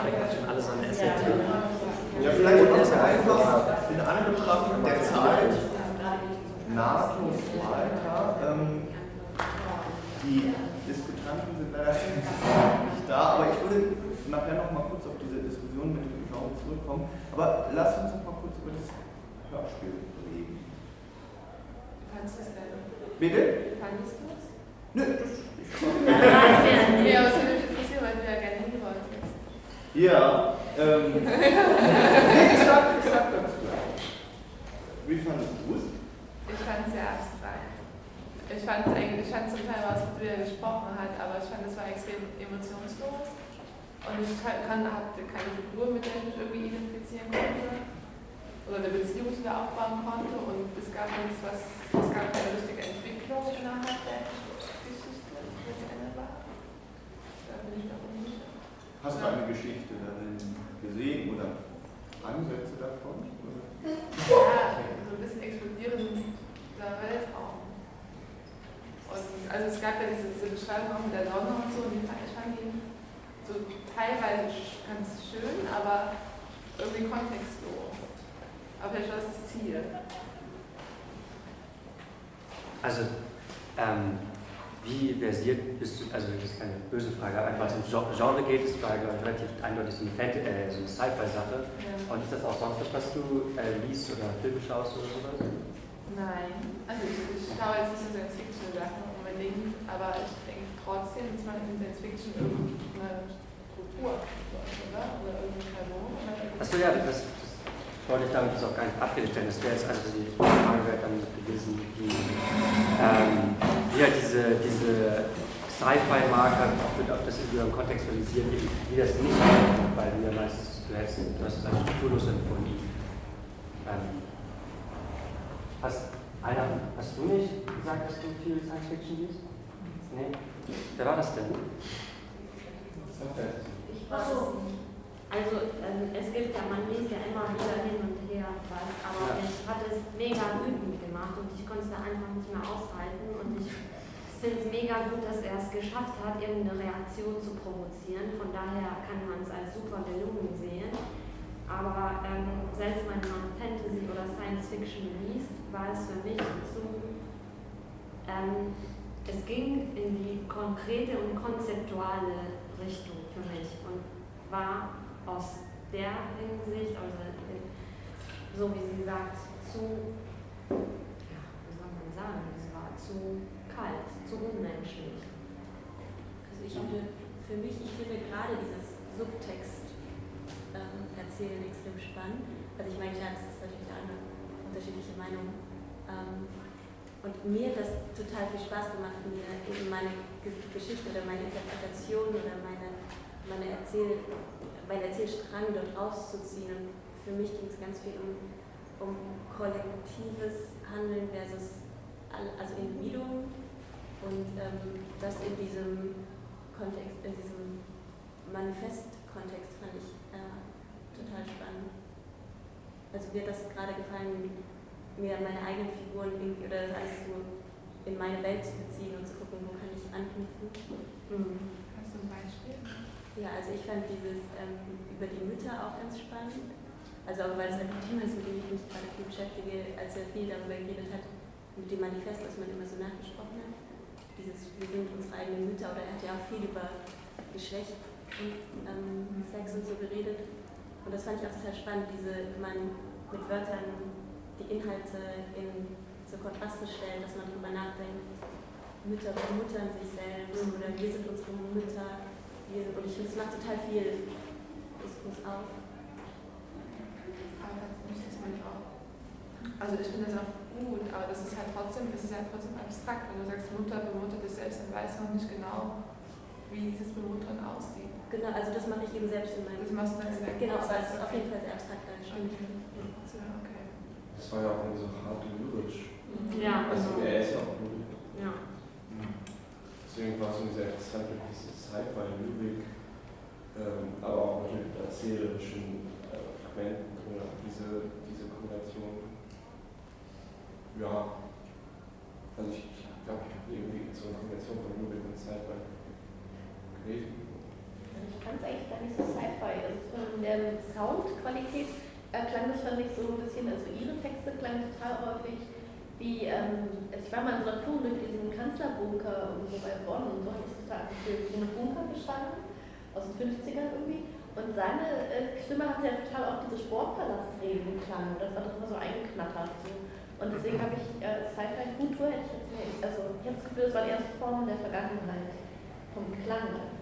Schon alles an Asset. Ja, vielleicht auch einfach in Anbetracht der Zeit nahtlos weiter. Ähm, die Diskutanten sind leider nicht da, aber ich würde nachher noch mal kurz auf diese Diskussion mit dem Genre zurückkommen. Aber lasst uns noch mal kurz über das Hörspiel reden. Fandest du es denn? Bitte? Fandest du es? Nö, das ich Nee, aber es würde mich interessieren, weil du ja gerne hin wolltest. Ja, ähm. nee, ich sag, ich sag ganz klar. Wie fandest du es? Ich fand es sehr abstrakt. Ich fand es eigentlich, ich fand zum Teil, was Julia gesprochen hat, aber ich fand, es war extrem emotionslos. Und ich kann, hatte keine Figur, mit der ich mich irgendwie identifizieren konnte. Oder eine Beziehung zu der aufbauen konnte. Und es gab nichts, was, es gab keine richtige Entwicklung innerhalb der Geschichte, die zu Ende war. Da bin ich mir unsicher. Hast du eine Geschichte darin gesehen oder Ansätze davon? Oder? Ja, so ein bisschen explodierender Weltraum. Und also es gab ja diese, diese Beschreibung auch mit der Sonne und so, und die fand, ich so teilweise ganz schön, aber irgendwie kontextlos. Aber vielleicht war das das Ziel. Also, ähm, wie versiert bist du, also das ist keine böse Frage, einfach zum Genre geht, es war glaube ich, relativ eindeutig so eine, Fant äh, so eine Sci-Fi-Sache. Ja. Und ist das auch sonst was, was du äh, liest oder Filme schaust oder sowas? Nein, also ich, ich schaue jetzt nicht so Science-Fiction-Sachen unbedingt, aber ich denke trotzdem, dass man in Science-Fiction irgendeine hat, oder? Oder irgendeine Person. Achso, ja, das, das wollte ich damit jetzt auch gar nicht abgebildet stellen. Das wäre jetzt also die Frage wäre dann gewesen, wie, ähm, halt diese, diese Sci-Fi-Marker, ob wir das kontextualisieren, wie, wie das nicht ist, weil wir meistens, du hättest, du hast es als strukturlos empfunden. Ähm, hast, einer, hast du nicht gesagt, dass du viel Science Fiction liest? Nee? Wer war das denn? Ich weiß nicht. Also ähm, es gibt ja, man liest ja immer wieder hin und her was, aber Ja. mich hat es mega wütend gemacht und ich konnte es da einfach nicht mehr aushalten und ich finde es mega gut, dass er es geschafft hat, irgendeine Reaktion zu provozieren. Von daher kann man es als super gelungen sehen. Aber ähm, selbst wenn man Fantasy oder Science Fiction liest, war es für mich zu ähm, es ging in die konkrete und konzeptuale Richtung für mich und war aus der Hinsicht, also so wie sie sagt, zu, ja, wie soll man sagen, es war zu kalt, zu unmenschlich. Also ich finde, für mich, ich finde gerade dieses Subtext ähm, erzählen extrem spannend. Also ich meine, klar, das ist natürlich eine unterschiedliche Meinung. Ähm, und mir hat das total viel Spaß gemacht, mir eben meine Ges- Geschichte oder meine Interpretation oder meine, meine Erzähl, meinen Erzählstrang dort rauszuziehen. Und für mich ging es ganz viel um, um kollektives Handeln versus also Individuum und ähm, das in diesem Kontext, in diesem Manifest-Kontext fand ich äh, total spannend. Also mir hat das gerade gefallen, mir meine eigenen Figuren irgendwie, oder das alles so in meine Welt zu beziehen und zu gucken, wo kann ich anknüpfen. Beispiel? Ja, also ich fand dieses ähm, über die Mütter auch ganz spannend. Also auch weil es halt ein Thema ist, mit dem ich mich gerade viel beschäftige, als er viel darüber geredet hat, mit dem Manifest, was man immer so nachgesprochen hat. Dieses, wir sind unsere eigenen Mütter, oder er hat ja auch viel über Geschlecht und ähm, Sex und so geredet. Und das fand ich auch total spannend, diese, man mit Wörtern die Inhalte in so Kontraste stellen, dass man darüber nachdenkt, Mütter bemuttern sich selbst oder wir sind unsere Mütter. Sind, und ich finde, es macht total viel Diskurs auf. Aber das nicht, dass man auch. Also ich finde das auch gut, aber das ist halt trotzdem, es ist halt trotzdem abstrakt, wenn du sagst, Mutter bemuttert dich selbst, dann weißt du noch nicht genau, wie dieses Bemuttern aussieht. Genau, also das mache ich eben selbst in meinem Das machst du dann in Genau, aber es ist okay. auf jeden Fall sehr abstrakt, das stimmt. Ja, okay. Das war ja auch immer so hart lyrisch. Ja, Also er ist ja auch. Deswegen war es mir sehr interessant, mit diese Sci-Fi-Lyrik, ähm, aber auch mit erzählerischen äh, Fragmenten drin, also diese, diese Kombination. Ja, also ich, glaube, ich habe irgendwie so eine Kombination von Lyrik und Sci-Fi gelesen. Ich fand es eigentlich gar nicht so sci Sci-Fi. Also von der Soundqualität äh, klang das, fand ich, so ein bisschen, also ihre Texte klangen total häufig wie, ähm, ich war mal in so einer Tour mit diesem Kanzlerbunker so bei Bonn und so habe ich total gefühlt, wie ein Bunker gestanden, aus den 50ern irgendwie. Und seine äh, Stimme hat ja total auf diese Sportpalastreden geklangen. Das war doch immer so eingeknattert. So. Und deswegen habe ich äh, Sci-Fi-Kultur, hätte ich jetzt nicht, also ich habe das Gefühl, es war die erste Form der Vergangenheit, vom Klang.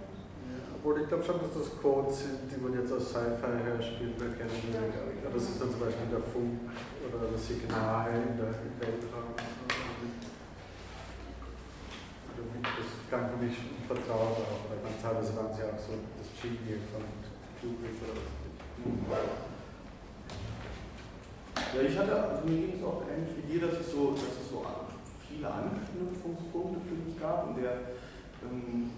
Obwohl ich glaube schon, dass das Codes sind, die man jetzt aus Sci-Fi-Hörspielen erkennen würde. Ja. Das ist dann zum Beispiel der Funk oder das Signal in der Weltraum. Das klang für mich vertraut auch. Oder ganz teilweise waren sie auch so das Genie von Kubrick oder was. Ja, ich hatte, also mir ging es auch ähnlich wie dir, dass es so, dass es so viele Anknüpfungspunkte für mich gab und der ähm,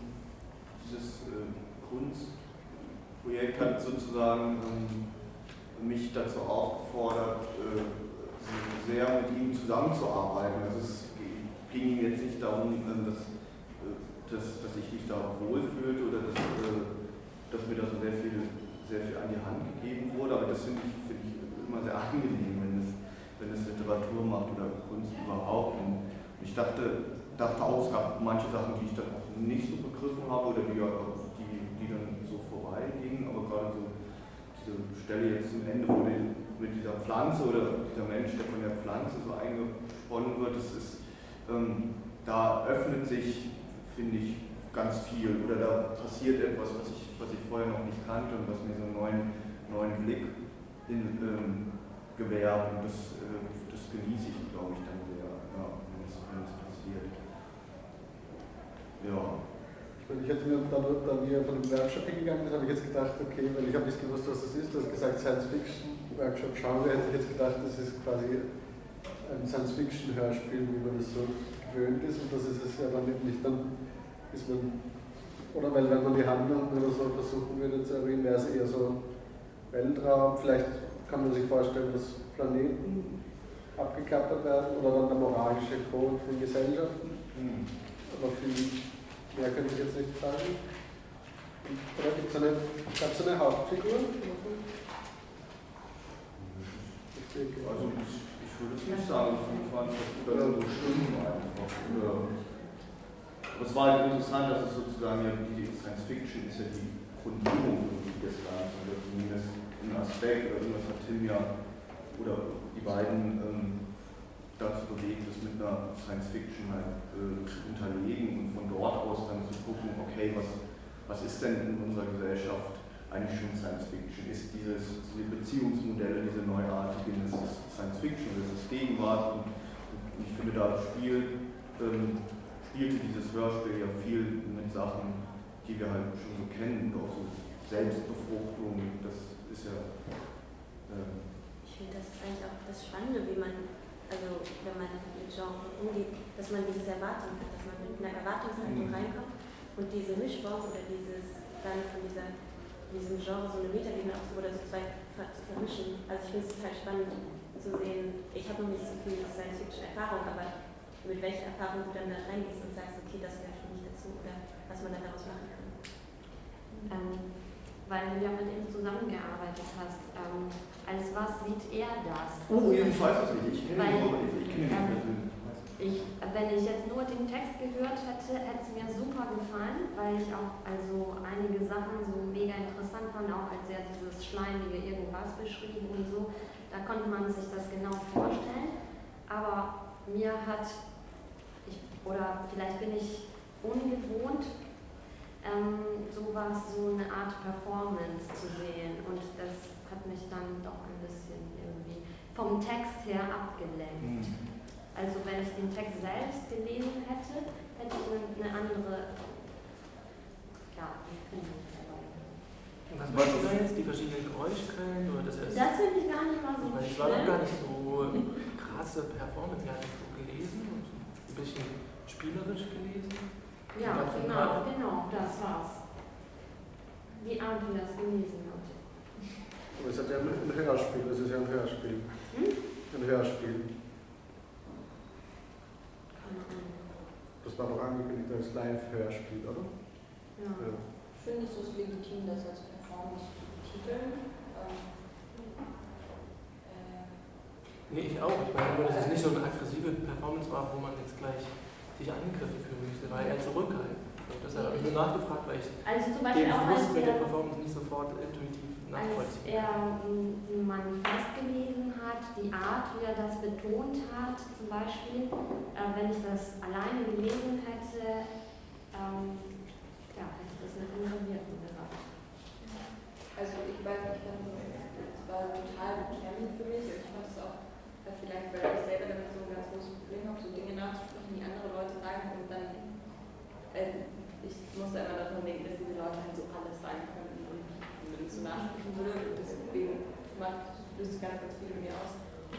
dieses äh, Kunstprojekt hat sozusagen ähm, mich dazu aufgefordert, äh, sehr mit ihm zusammenzuarbeiten. Also es ging ihm jetzt nicht darum, ähm, dass, äh, dass, dass ich mich da wohlfühlte oder dass, äh, dass mir da so sehr viel, sehr viel an die Hand gegeben wurde, aber das finde ich, find ich immer sehr angenehm, wenn es, wenn es Literatur macht oder Kunst überhaupt. Und ich dachte, dachte auch, es gab manche Sachen, die ich auch nicht so begriffen habe oder die, die, die dann so vorbeigingen, aber gerade so diese Stelle jetzt zum Ende, wo die, mit dieser Pflanze oder dieser Mensch, der von der Pflanze so eingesponnen wird, das ist, ähm, da öffnet sich, finde ich, ganz viel oder da passiert etwas, was ich, was ich vorher noch nicht kannte und was mir so einen neuen, neuen Blick in, ähm, gewährt und das, äh, das genieße ich, glaube ich, dann sehr, ja, wenn, es, passiert. Ja. Ich hätte mir dann, dann wir von dem Workshop hingegangen sind, habe ich jetzt gedacht, okay, weil ich habe nicht gewusst, was das ist. Du hast gesagt Science Fiction Workshop Genre, hätte ich jetzt gedacht, das ist quasi ein Science Fiction Hörspiel, wie man das so gewöhnt ist. Und das ist es ja dann nicht. Dann ist man, oder weil wenn man die Handlung oder so versuchen würde zu erwähnen, wäre es eher so Weltraum. Vielleicht kann man sich vorstellen, dass Planeten abgeklappert werden oder dann der moralische Code von Gesellschaften. Mhm. Aber viel Mehr könnte ich jetzt nicht sagen. Oder gibt es eine, gab's eine Hauptfigur? Also ich, ich würde es nicht sagen, ich war einfach oder so Stimmen einfach. Oder aber es war halt interessant, dass es sozusagen ja die Science Fiction ist ja die Grundierung des Ganzen, oder zumindest ein Aspekt oder irgendwas hat Tim ja oder die beiden ähm, dazu bewegt, das mit einer Science Fiction halt äh, zu unterlegen und von dort aus dann zu gucken, okay, was, was ist denn in unserer Gesellschaft eigentlich schon Science Fiction? Ist dieses, diese Beziehungsmodelle, diese neuartigen, ist es Science Fiction ist es Gegenwart? Und, und ich finde, da spielt, ähm, spielte dieses Hörspiel ja viel mit Sachen, die wir halt schon so kennen, und auch so Selbstbefruchtung, das ist ja. Äh, ich finde, das ist eigentlich auch das Spannende, wie man also wenn man mit Genre umgeht, dass man diese Erwartung hat, dass man mit einer Erwartungshaltung mhm. reinkommt und diese Mischform oder dieses dann von dieser, diesem Genre so eine Metaebene oder so zwei zu vermischen. Also ich finde es total spannend zu sehen, ich habe noch nicht so viel Science-Fiction-Erfahrung, aber mit welcher Erfahrung du dann da reingehst und sagst, okay, das gehört für mich dazu oder was man dann daraus machen kann. Ähm, weil du ja mit ihm zusammengearbeitet hast. Ähm, als was sieht er das? Oh, ich weiß es nicht. Ich kenne ihn aber nicht. Ich kenne ihn ähm, ich, wenn ich jetzt nur den Text gehört hätte, hätte es mir super gefallen, weil ich auch also einige Sachen so mega interessant fand, auch als er dieses schleimige irgendwas beschrieben und so. Da konnte man sich das genau vorstellen. Aber mir hat, ich, oder vielleicht bin ich ungewohnt, ähm, sowas, so eine Art Performance zu sehen. Und das hat mich dann doch ein bisschen irgendwie vom Text her abgelenkt. Mhm. Also wenn ich den Text selbst gelesen hätte, hätte ich eine andere ja, Empfindung dabei. Und was meinst du da jetzt, die verschiedenen Geräuschquellen? Oder das das finde ich gar nicht mal so Weil ich war noch gar nicht so krasse Performance, ja, so gelesen und ein bisschen spielerisch gelesen. Ja, genau, genau, genau, das war's. Wie Adi das gelesen hat. Aber es hat ja ein Hörspiel, das ist ja ein Hörspiel. Hm? Ein Hörspiel. Das war doch angekündigt als Live-Hörspiel, oder? Ja. ja. Findest du es legitim, das als Performance zu betiteln? Ähm, äh, nee, ich auch. Ich meine nur, dass es nicht so eine aggressive Performance war, wo man jetzt gleich sich angegriffen müsste, war eher zurückhaltend. Deshalb habe ich nur nachgefragt, weil ich Also zum Beispiel den als mit der er, Performance nicht sofort intuitiv als nachvollziehen er ein Manifest gelesen hat, die Art, wie er das betont hat, zum Beispiel, äh, wenn ich das alleine gelesen hätte, ähm, ja, hätte das eine andere Wirkung gehabt. Also ich weiß nicht, es war total beklemmend für mich. Ich fand es auch, vielleicht weil ich selber damit so ein ganz großes Problem habe, so Dinge nachzusprechen, die andere Leute sagen und dann, äh, ich musste immer davon denken, dass diese Leute halt so alles sein können und wenn ich so nachsprechen würde. Deswegen macht löst ganz, ganz viel in mir aus.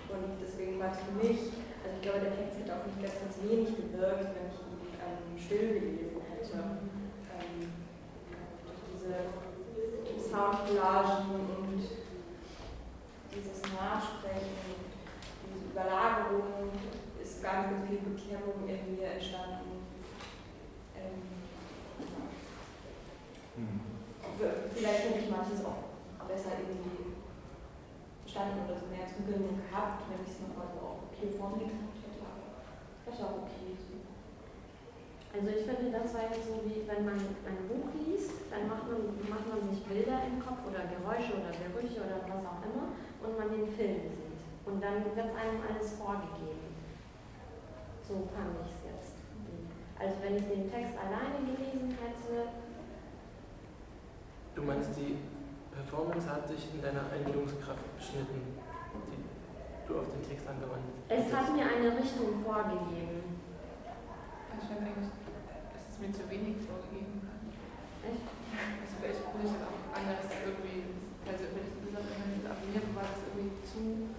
Und deswegen war es für mich, also ich glaube, der Text hätte auf mich ganz, ganz wenig gewirkt, wenn ich ihn ähm, still gelesen hätte. Ähm, durch diese Soundcollagen und dieses Nachsprechen, diese Überlagerung ist ganz, ganz viel Beklemmung in mir entstanden. Ähm, vielleicht hätte ich manches auch besser irgendwie verstanden oder so mehr Zugang gehabt, wenn ich es nochmal so auf Papier vor mir gehabt hätte. Aber das war okay. So. Also ich finde, das war jetzt so wie, wenn man ein Buch liest, dann macht man, macht man sich Bilder im Kopf oder Geräusche oder Gerüche oder was auch immer und man den Film sieht. Und dann wird einem alles vorgegeben. So fand ich es jetzt. Also wenn ich den Text alleine gelesen hätte, Du meinst, die Performance hat sich in deiner Einbildungskraft beschnitten, die du auf den Text angewandt hast? es hat mir eine Richtung vorgegeben. Ich fand eigentlich, dass es mir zu wenig vorgegeben hat. Echt? Also vielleicht bin ich auch anders irgendwie, also wenn ich das auch immer abonniert war das irgendwie zu,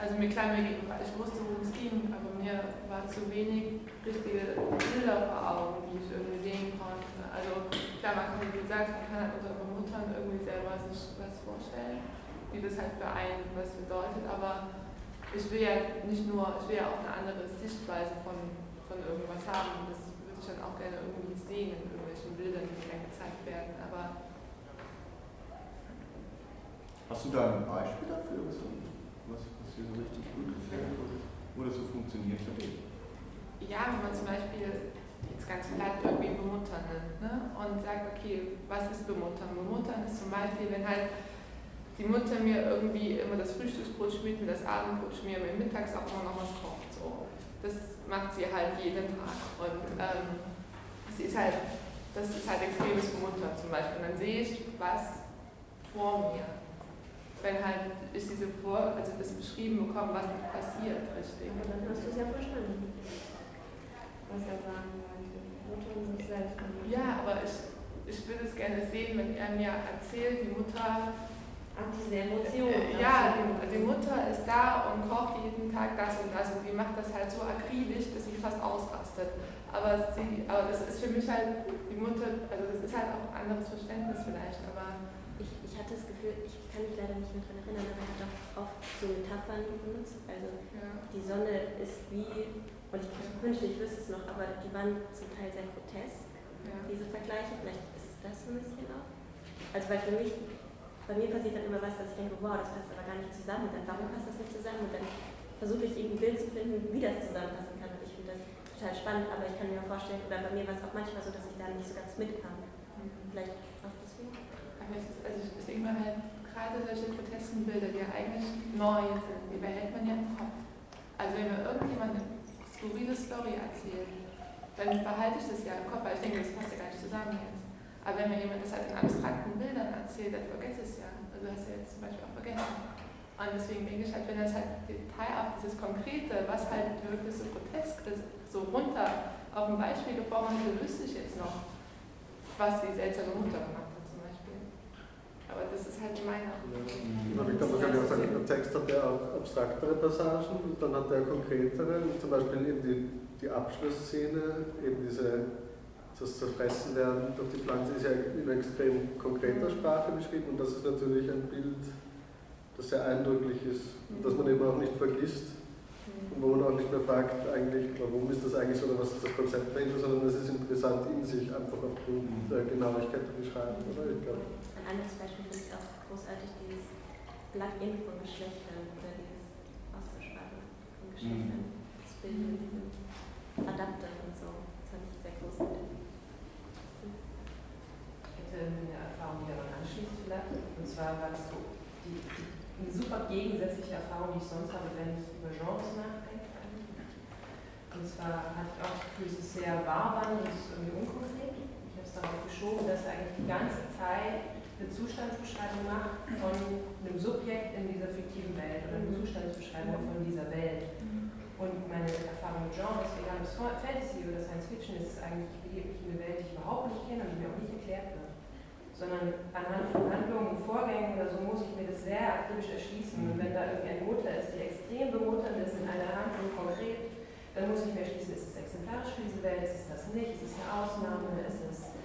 also mir klar, ich wusste, worum es ging, aber mir war zu wenig richtige Bilder vor Augen, die ich irgendwie sehen konnte. Also klar, man kann, wie gesagt, man kann halt unter Muttern irgendwie selber sich was vorstellen, wie das halt für einen was bedeutet, aber ich will ja nicht nur, ich will ja auch eine andere Sichtweise von, von irgendwas haben. Das würde ich dann auch gerne irgendwie sehen in irgendwelchen Bildern, die mir gezeigt werden. Aber Hast du da ein Beispiel dafür, dir so richtig gut gefällt oder so funktioniert für dich? ja, wenn man zum Beispiel jetzt ganz platt irgendwie bemuttern nimmt ne? und sagt, okay, was ist bemuttern? Bemuttern ist zum Beispiel, wenn halt die Mutter mir irgendwie immer das Frühstücksbrot schmiert, mir das Abendbrot schmiert, mir mittags auch immer noch was kocht. So. Das macht sie halt jeden Tag. Und ähm, sie ist halt, das ist halt extremes Bemuttern zum Beispiel. Und dann sehe ich was vor mir. Wenn halt ich diese vor, also das beschrieben bekomme, was passiert, richtig. Aber dann hast du es ja verstanden, was er sagen wollte. Mutter und sich selbst. Ja, aber ich, ich würde es gerne sehen, wenn er mir erzählt, die Mutter Ach, diese Emotion. Äh, ja, die, die, Mutter ist da und kocht jeden Tag das und das und die macht das halt so akribisch, dass sie fast ausrastet. Aber, sie, aber das ist für mich halt, die Mutter, also das ist halt auch ein anderes Verständnis vielleicht, aber... Ich, ich hatte das Gefühl, ich kann mich leider nicht mehr daran erinnern, aber er hat auch oft so Metaphern benutzt. Also ja. die Sonne ist wie, und ich wünschte, ich wüsste es noch, aber die waren zum Teil sehr grotesk, ja. diese Vergleiche. Vielleicht ist es das so ein bisschen auch. Also weil für mich bei mir passiert dann immer was, dass ich denke, wow, das passt aber gar nicht zusammen. Und dann, warum passt das nicht zusammen? Und dann versuche ich irgendwie ein Bild zu finden, wie das zusammenpassen kann. Und ich finde das total spannend, aber ich kann mir auch vorstellen, oder bei mir war es auch manchmal so, dass ich da nicht so ganz mitkam. Vielleicht auch deswegen. Aber ich, also ich, ich denke mal halt, gerade solche grotesken Bilder, die ja eigentlich neu sind, die behält man ja im Kopf. Also wenn mir irgendjemand eine skurrile Story erzählt, dann behalte ich das ja im Kopf, weil ich denke, das passt ja gar nicht zusammen jetzt. Aber wenn mir jemand das halt in abstrakten Bildern erzählt, dann vergesse ich es ja. Also hast du ja jetzt zum Beispiel auch vergessen. Und deswegen denke ich halt, wenn das halt detailhaft, dieses Konkrete, was halt wirklich so grotesk ist, so runter auf ein Beispiel gebrochen hätte, wüsste ich jetzt noch, was die seltsame Mutter gemacht hat. Aber das ist halt meine. Ja, ich kann wahrscheinlich auch sagen, der Text hat ja auch abstraktere Passagen und dann hat er konkretere, zum Beispiel eben die, die Abschlussszene, eben diese das Zerfressen werden durch die Pflanze ist ja in extrem konkreter Sprache beschrieben und das ist natürlich ein Bild, das sehr eindrücklich ist und das man eben auch nicht vergisst wo man auch nicht mehr fragt, eigentlich, warum ist das eigentlich so oder was ist das Konzept dahinter, sondern es ist interessant in sich, einfach aufgrund der Genauigkeit der Beschreibung. Oder? Ich glaube. Ein anderes Beispiel finde ich auch großartig, dieses Plug-in von Geschlechtern oder dieses Austauschsprache. Geschichten. Das Bild mit diesem Adapter und so. Das fand ich sehr großartig. Ich hätte eine Erfahrung, die daran anschließt vielleicht. Und zwar war das so die, die, eine super gegensätzliche Erfahrung, die ich sonst habe, wenn ich über Genres nachdenke. Und zwar hatte ich auch das Gefühl, es ist sehr wahrwann und es ist irgendwie unkonkret. Ich habe es darauf geschoben, dass er eigentlich die ganze Zeit eine Zustandsbeschreibung macht von einem Subjekt in dieser fiktiven Welt oder eine Zustandsbeschreibung von dieser Welt. Und meine Erfahrung mit Genres, egal ob es Fantasy oder Science Fiction ist, ist eigentlich, eine Welt, die ich überhaupt nicht kenne und die mir auch nicht erklärt wird. Sondern anhand von Handlungen Vorgängen oder so muss ich mir das sehr akribisch erschließen. Und wenn da irgendwie eine Mutter ist, die extrem bemutternd ist in einer Handlung konkret, dann muss ich mir erschließen, ist es exemplarisch für diese Welt, ist es das nicht, ist es eine Ausnahme, ist es,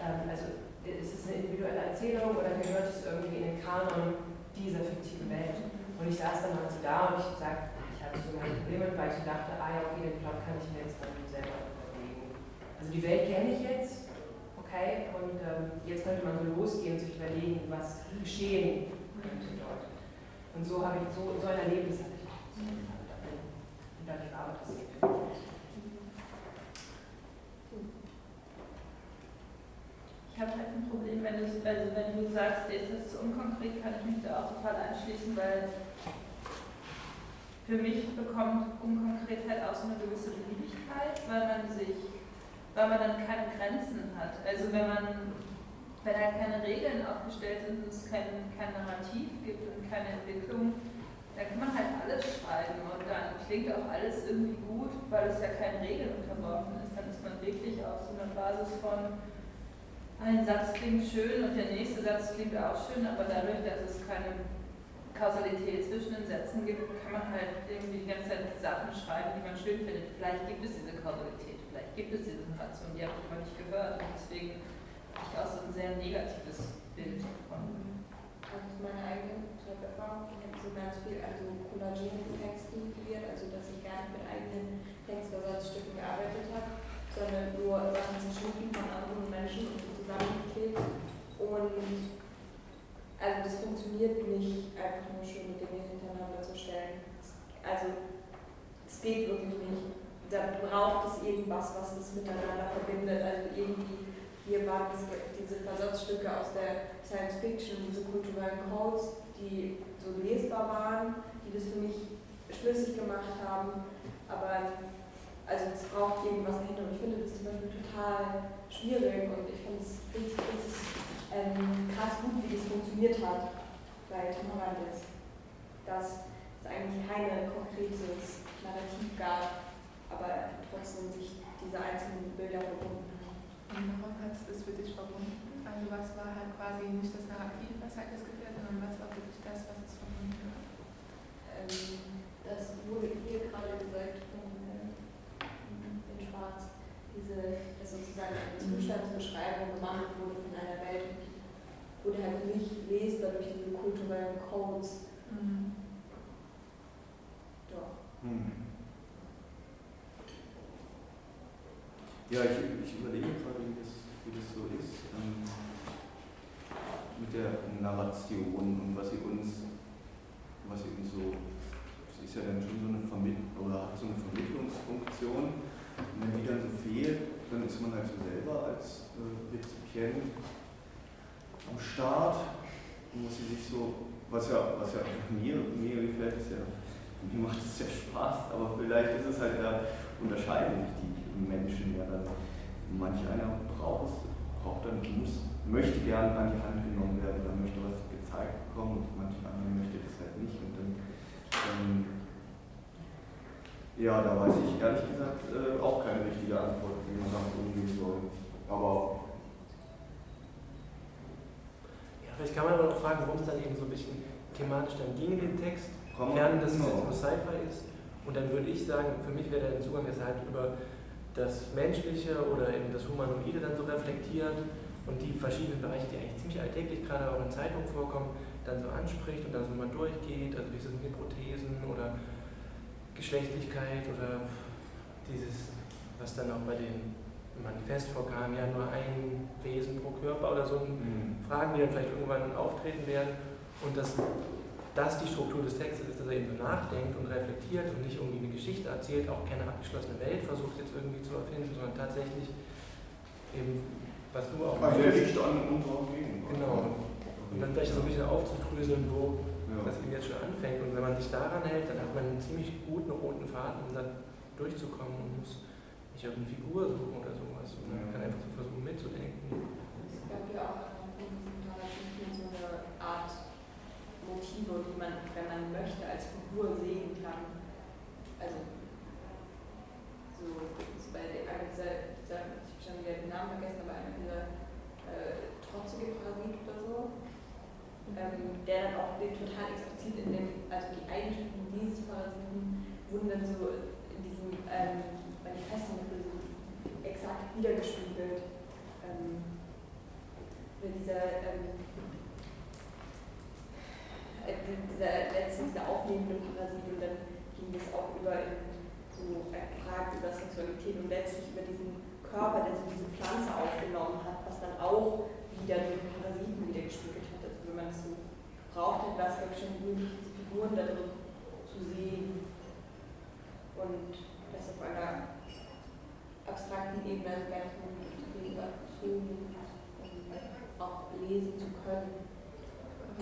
ähm, also ist es eine individuelle Erzählung oder gehört es irgendwie in den Kanon dieser fiktiven Welt? Und ich saß dann halt so da und ich sagte, ich hatte so meine Probleme, weil ich dachte, ah ja, okay, den Plot kann ich mir jetzt dann selber überlegen. Also die Welt kenne ich jetzt, okay, und ähm, jetzt könnte man so losgehen und sich überlegen, was geschehen könnte dort. Und so habe ich so, so ein Erlebnis hatte ich. Und dadurch war das. Ich habe halt ein Problem, wenn du, also wenn du sagst, ist das zu unkonkret, kann ich mich da auch total anschließen, weil für mich bekommt Unkonkretheit auch so eine gewisse Beliebigkeit, weil man sich, weil man dann keine Grenzen hat. Also wenn man, wenn halt keine Regeln aufgestellt sind und es kein, kein Narrativ gibt und keine Entwicklung, dann kann man halt alles schreiben und dann klingt auch alles irgendwie gut, weil es ja keinen Regeln unterworfen ist. Dann ist man wirklich auf so einer Basis von ein Satz klingt schön und der nächste Satz klingt auch schön, aber dadurch, dass es keine Kausalität zwischen den Sätzen gibt, kann man halt irgendwie die ganze Zeit Sachen schreiben, die man schön findet. Vielleicht gibt es diese Kausalität, vielleicht gibt es diese Narration, die habe ich aber nicht gehört und deswegen habe ich auch so ein sehr negatives Bild davon. Also aus meiner eigenen Schreiberfahrung, ich habe so ganz viel also collagieren mit Texten probiert, also dass ich gar nicht mit eigenen Textversatzstücken gearbeitet habe, sondern nur Sachen zerschnitten von anderen Menschen und zusammengeklebt. Und also das funktioniert nicht, einfach nur schöne Dinge hintereinander zu stellen. Also es geht wirklich nicht. Da braucht es irgendwas, was das miteinander verbindet. Also irgendwie, hier waren das, diese Versatzstücke aus der Science Fiction, diese kulturellen Codes, die so lesbar waren, die das für mich schlüssig gemacht haben. Aber also es braucht irgendwas dahinter. Und ich finde das zum Beispiel total schwierig und ich finde es richtig, richtig ähm, krass gut, wie das funktioniert hat bei jetzt. Dass es eigentlich keine konkretes Narrativ gab, aber trotzdem sich diese einzelnen Bilder verbunden haben. Und warum hat es das für dich verbunden? Also was war halt quasi nicht das Narrativ, was halt das geführt, sondern was war wirklich das, was es verbunden hat? Ähm, das wurde hier gerade gesagt von äh, den Schwarz, diese, dass sozusagen eine Zustandsbeschreibung gemacht wurde von einer Welt, wurde halt nicht lesbar durch diese kulturellen Codes. Mhm. Ja. Hm. Ja, ich, ich überlege gerade, wie das, wie das so ist ähm, mit der Narration und was sie uns, was sie uns so, sie ist ja dann schon so eine Vermittlung oder hat so eine Vermittlungsfunktion. Und wenn die dann so fehlt, dann ist man halt so selber als äh, Rezipient am Start und muss sie sich so, was ja, was ja mir, mir gefällt, ist ja, mir macht es ja Spaß, aber vielleicht ist es halt da unterscheiden sich die Menschen ja dann. Manch einer braucht es, braucht dann, muss, möchte gerne an die Hand genommen werden, dann möchte was gezeigt bekommen und manch einer möchte das halt nicht. Und dann, ähm, ja, da weiß ich ehrlich gesagt äh, auch keine richtige Antwort, wie man damit umgehen soll. Aber Ja, vielleicht kann man aber auch fragen, worum es dann eben so ein bisschen thematisch dann ging in dem Text, während das jetzt genau. nur Sci-Fi ist. Und dann würde ich sagen, für mich wäre der Zugang, dass er halt über das Menschliche oder eben das Humanoide dann so reflektiert und die verschiedenen Bereiche, die eigentlich ziemlich alltäglich gerade auch in Zeitungen vorkommen, dann so anspricht und dann so mal durchgeht, also wie sind die Prothesen oder Geschlechtlichkeit oder dieses, was dann auch bei dem Manifest vorkam, ja nur ein Wesen pro Körper oder so, Mhm. Fragen, die dann vielleicht irgendwann auftreten werden und das das die Struktur des Textes ist, dass er eben so nachdenkt und reflektiert und nicht irgendwie eine Geschichte erzählt, auch keine abgeschlossene Welt versucht jetzt irgendwie zu erfinden, sondern tatsächlich eben, was du auch Also Licht an unserer Gegend. Genau. Und dann gleich so ein bisschen aufzudröseln, wo Ja. das eben jetzt schon anfängt. Und wenn man sich daran hält, dann hat man einen ziemlich guten roten Faden, um da durchzukommen und muss nicht irgendeine Figur suchen oder sowas. Und man kann einfach so versuchen mitzudenken. Es gab ja auch in diesem Narrativ so eine Art Motive, die man, wenn man möchte, als Figur sehen kann. Also, so, so bei einer dieser, dieser, ich habe schon wieder den Namen vergessen, aber einer dieser äh, trotzige Parasit oder so, ähm, der dann auch den total explizit in dem, also die Eigenschaften dieses Parasiten wurden dann so in diesem ähm, Manifest exakt wiedergespiegelt. Ähm, dieser, ähm, äh, dieser letzte, dieser aufnehmende Parasit und dann ging das auch über in so äh, Fragen über Sexualität und letztlich über diesen Körper, der so diese Pflanze aufgenommen hat, was dann auch wieder den Parasiten wiedergespiegelt hat. Also wenn man das so braucht, dann war es glaube schon möglich, diese Figuren da drin zu sehen und das auf einer abstrakten Ebene also gar nicht bezogen, um auch lesen zu können.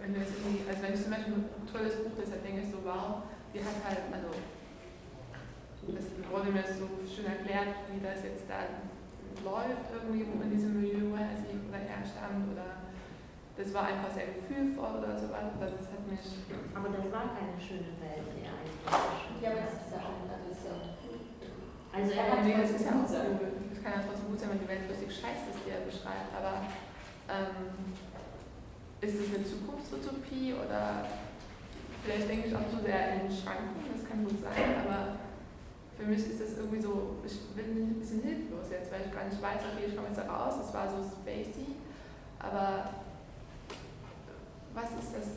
wenn du jetzt irgendwie, also wenn ich zum Beispiel ein tolles Buch ist, dann denke ich so, wow, die hat halt, also das wurde mir so schön erklärt, wie das jetzt da läuft irgendwie in diesem Milieu, woher sie oder er stammt oder das war einfach sehr gefühlvoll oder sowas. Oder das hat mich. Aber das war keine schöne Welt, die er eigentlich Ja, aber das ist ja auch, also ist ja Also er hat nee, das ist ja auch gut. Es kann ja trotzdem gut sein, wenn die Welt richtig scheiße ist, die er beschreibt. Aber ähm, ist es eine Zukunftsutopie oder vielleicht denke ich auch zu sehr in Schranken, das kann gut sein, aber für mich ist das irgendwie so, ich bin ein bisschen hilflos jetzt, weil ich gar nicht weiß, okay, ich komme jetzt da raus, es war so spacey, aber was ist das?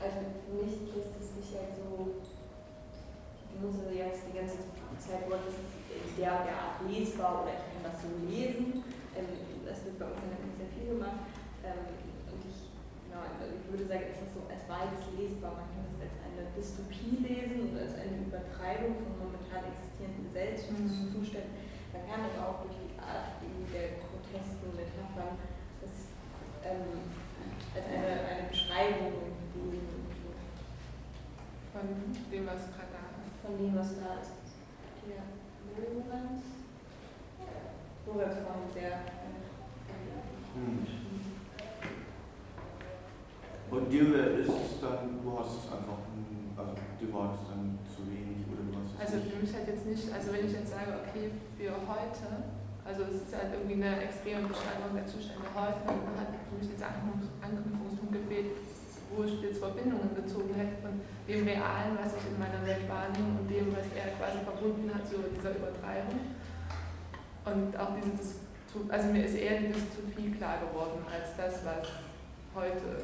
Also für mich ist es halt so, ich muss also jetzt die ganze Zeit wollen, das ist der, der Art lesbar oder ich kann das so lesen. Ähm, das wird bei uns nicht sehr viel gemacht. Ähm, und ich, genau, ich würde sagen, es ist so als beides lesbar. Man kann es als eine Dystopie lesen und als eine Übertreibung von momentan existierenden Gesellschaftszuständen. Man kann aber auch durch die Art der grotesken Metaphern das ähm, als eine, eine Beschreibung lesen. Von dem, was gerade da ist. Von dem, was da ist. Der Lorenz. Lorenz von der. Hm. Und dir ist es dann, du hast es einfach, also dir war es dann zu wenig oder du hast es Also für mich halt jetzt nicht, also wenn ich jetzt sage, okay, für heute, also es ist halt irgendwie eine extreme Beschreibung der Zustände heute, dann hat für mich dieser Anknüpf- Anknüpfungspunkt gefehlt, wo ich jetzt Verbindungen gezogen hätte von dem Realen, was ich in meiner Welt wahrnehme und dem, was er quasi verbunden hat, so dieser Übertreibung. Und auch diese Dystopie, also mir ist eher die Dystopie klar geworden, als das, was heute ist.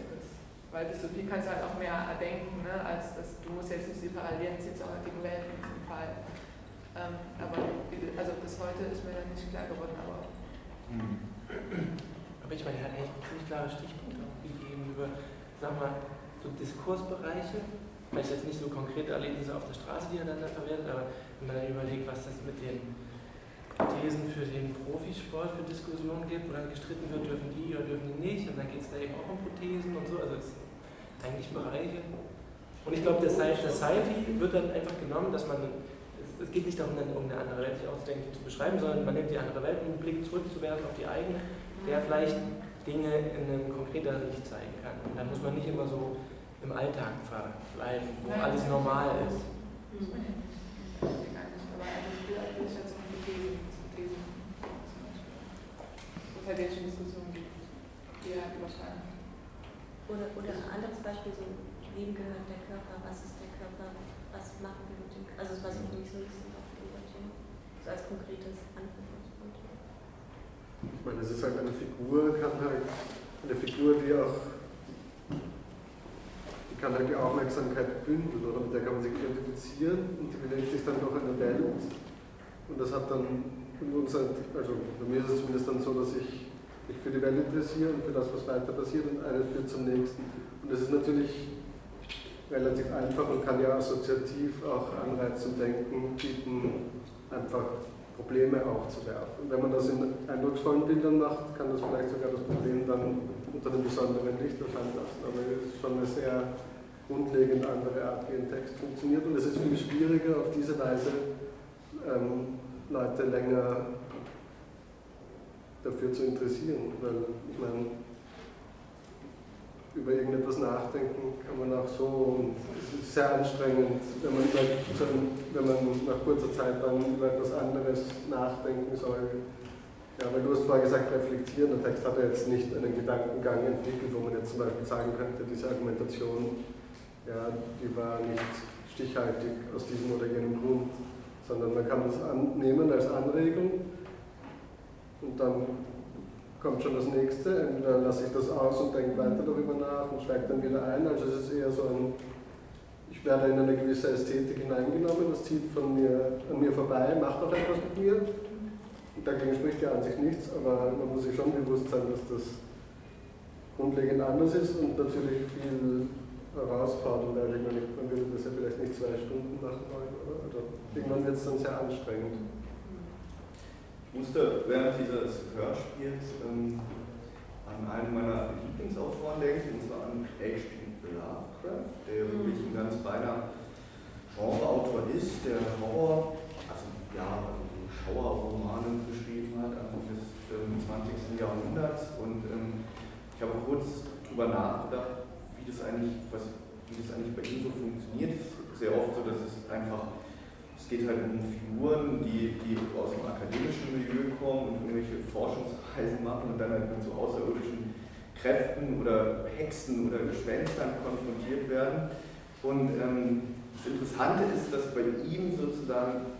Weil Dystopie kannst du halt auch mehr erdenken, ne, als das, du musst jetzt nicht die Parallelen ziehen zur heutigen Welt in diesem Fall. Ähm, aber also bis heute ist mir dann nicht klar geworden, aber Hm. Aber ich meine, er hat echt ziemlich klare Stichpunkte auch gegeben über, sag mal, so Diskursbereiche. Vielleicht jetzt nicht so konkrete Erlebnisse auf der Straße, die er dann da verwendet, aber wenn man dann überlegt, was das mit den Thesen für den Profisport für Diskussionen gibt, wo dann gestritten wird, dürfen die oder dürfen die nicht, und dann geht es da eben auch um Prothesen und so, also es sind eigentlich Bereiche. Und ich glaube, das Sci-Fi wird dann einfach genommen, dass man, es, geht nicht darum, dann um eine andere Welt sich auszudenken, zu beschreiben, sondern man nimmt die andere Welt, um einen Blick zurückzuwerfen auf die eigene, der vielleicht Dinge in einem konkreteren Licht zeigen kann. Und dann muss man nicht immer so im Alltag verbleiben, wo Nein. alles normal ist. nicht. Nee, gar nicht. Aber also ich will will ich jetzt zu Thesen es halt Diskussionen gibt, die halt überschneiden. Oder, oder ein anderes Beispiel, so wem gehört der Körper, was ist der Körper, was machen wir mit dem Körper. Also es war so für mich so ein bisschen auf dem so als konkretes Anknüpfungspunkt. Ich meine, es ist halt eine Figur, kann halt eine Figur, die auch die kann halt die Aufmerksamkeit bündeln oder mit der kann man sich identifizieren und die bewegt sich dann durch eine Welt. Und das hat dann in uns halt, also bei mir ist es zumindest dann so, dass ich mich für die Welt interessiere und für das, was weiter passiert und eines führt zum nächsten. Und das ist natürlich relativ einfach und kann ja assoziativ auch Anreiz zum Denken bieten, einfach Probleme aufzuwerfen. Und wenn man das in eindrucksvollen Bildern macht, kann das vielleicht sogar das Problem dann unter einem besonderen Licht erscheinen lassen. Aber es ist schon eine sehr grundlegend andere Art, wie ein Text funktioniert. Und es ist viel schwieriger, auf diese Weise ähm, Leute länger dafür zu interessieren. Weil ich meine, über irgendetwas nachdenken kann man auch so und es ist sehr anstrengend, wenn man, wenn man nach kurzer Zeit dann über etwas anderes nachdenken soll. Ja, weil du hast vorher gesagt, reflektieren. Der Text hat ja jetzt nicht einen Gedankengang entwickelt, wo man jetzt zum Beispiel sagen könnte, diese Argumentation, ja, die war nicht stichhaltig aus diesem oder jenem Grund, sondern man kann das annehmen als Anregung und dann kommt schon das nächste, entweder lasse ich das aus und denke weiter darüber nach und steige dann wieder ein. Also es ist eher so ein, ich werde in eine gewisse Ästhetik hineingenommen, das zieht von mir, an mir vorbei, macht auch etwas mit mir. Und dagegen spricht ja an sich nichts, aber man muss sich schon bewusst sein, dass das grundlegend anders ist und natürlich viel herausfordernder. Ich meine, man würde das ja vielleicht nicht zwei Stunden machen wollen, oder? Also irgendwann wird es dann sehr anstrengend. Ich musste während dieses Hörspiels ähm, an einen meiner Lieblingsautoren denken, und zwar an H.P. Lovecraft, der mhm. wirklich ein ganz reiner Genreautor ist, der Horror, also ja, also Schauerromane geschrieben hat, Anfang des ähm, 20. Jahrhunderts. Und ähm, ich habe kurz darüber nachgedacht, wie das eigentlich, was, wie das eigentlich bei ihm so funktioniert. Es ist sehr oft so, dass es einfach es geht halt um Figuren, die, die aus dem akademischen Milieu kommen und irgendwelche Forschungsreisen machen und dann halt mit so außerirdischen Kräften oder Hexen oder Gespenstern konfrontiert werden. Und ähm, das Interessante ist, dass bei ihm sozusagen